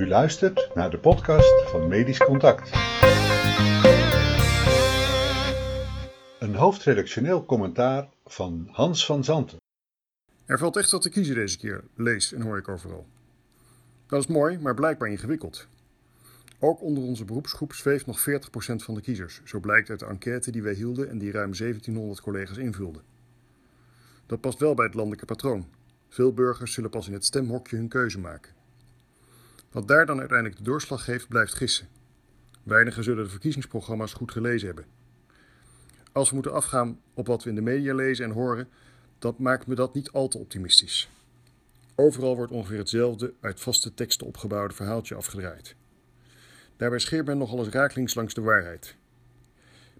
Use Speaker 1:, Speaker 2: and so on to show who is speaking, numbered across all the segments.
Speaker 1: U luistert naar de podcast van Medisch Contact. Een hoofdredactioneel commentaar van Hans van Zanten.
Speaker 2: Er valt echt wat te kiezen deze keer, lees en hoor ik overal. Dat is mooi, maar blijkbaar ingewikkeld. Ook onder onze beroepsgroep zweeft nog 40% van de kiezers, zo blijkt uit de enquête die wij hielden en die ruim 1700 collega's invulden. Dat past wel bij het landelijke patroon. Veel burgers zullen pas in het stemhokje hun keuze maken. Wat daar dan uiteindelijk de doorslag geeft, blijft gissen. Weinigen zullen de verkiezingsprogramma's goed gelezen hebben. Als we moeten afgaan op wat we in de media lezen en horen, dan maakt me dat niet al te optimistisch. Overal wordt ongeveer hetzelfde uit vaste teksten opgebouwde verhaaltje afgedraaid. Daarbij scheert men nogal eens rakelings langs de waarheid.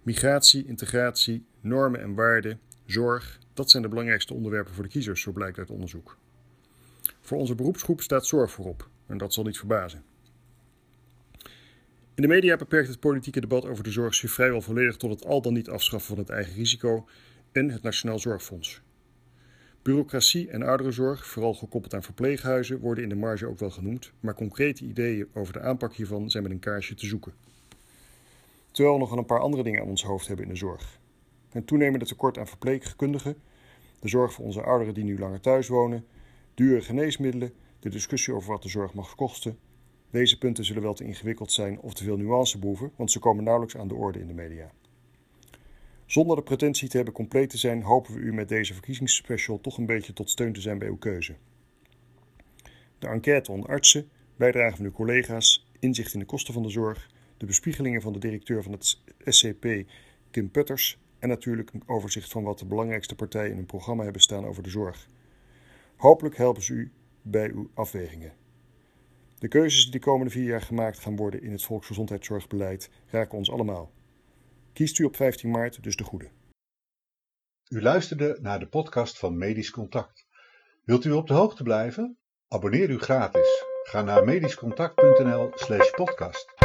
Speaker 2: Migratie, integratie, normen en waarden, zorg, dat zijn de belangrijkste onderwerpen voor de kiezers, zo blijkt uit onderzoek. Voor onze beroepsgroep staat zorg voorop, en dat zal niet verbazen. In de media beperkt het politieke debat over de zorg zich vrijwel volledig tot het al dan niet afschaffen van het eigen risico en het Nationaal Zorgfonds. Bureaucratie en ouderenzorg, vooral gekoppeld aan verpleeghuizen, worden in de marge ook wel genoemd, maar concrete ideeën over de aanpak hiervan zijn met een kaarsje te zoeken. Terwijl we nog een paar andere dingen aan ons hoofd hebben in de zorg. Een toenemende tekort aan verpleegkundigen, de zorg voor onze ouderen die nu langer thuis wonen, dure geneesmiddelen, de discussie over wat de zorg mag kosten. Deze punten zullen wel te ingewikkeld zijn of te veel nuance behoeven, want ze komen nauwelijks aan de orde in de media. Zonder de pretentie te hebben compleet te zijn, hopen we u met deze verkiezingsspecial toch een beetje tot steun te zijn bij uw keuze. De enquête onder artsen, bijdrage van uw collega's, inzicht in de kosten van de zorg, de bespiegelingen van de directeur van het SCP, Kim Putters, en natuurlijk een overzicht van wat de belangrijkste partijen in hun programma hebben staan over de zorg. Hopelijk helpen ze u bij uw afwegingen. De keuzes die de komende vier jaar gemaakt gaan worden in het volksgezondheidszorgbeleid raken ons allemaal. Kiest u op 15 maart dus de goede.
Speaker 1: U luisterde naar de podcast van Medisch Contact. Wilt u op de hoogte blijven? Abonneer u gratis. Ga naar medischcontact.nl/podcast.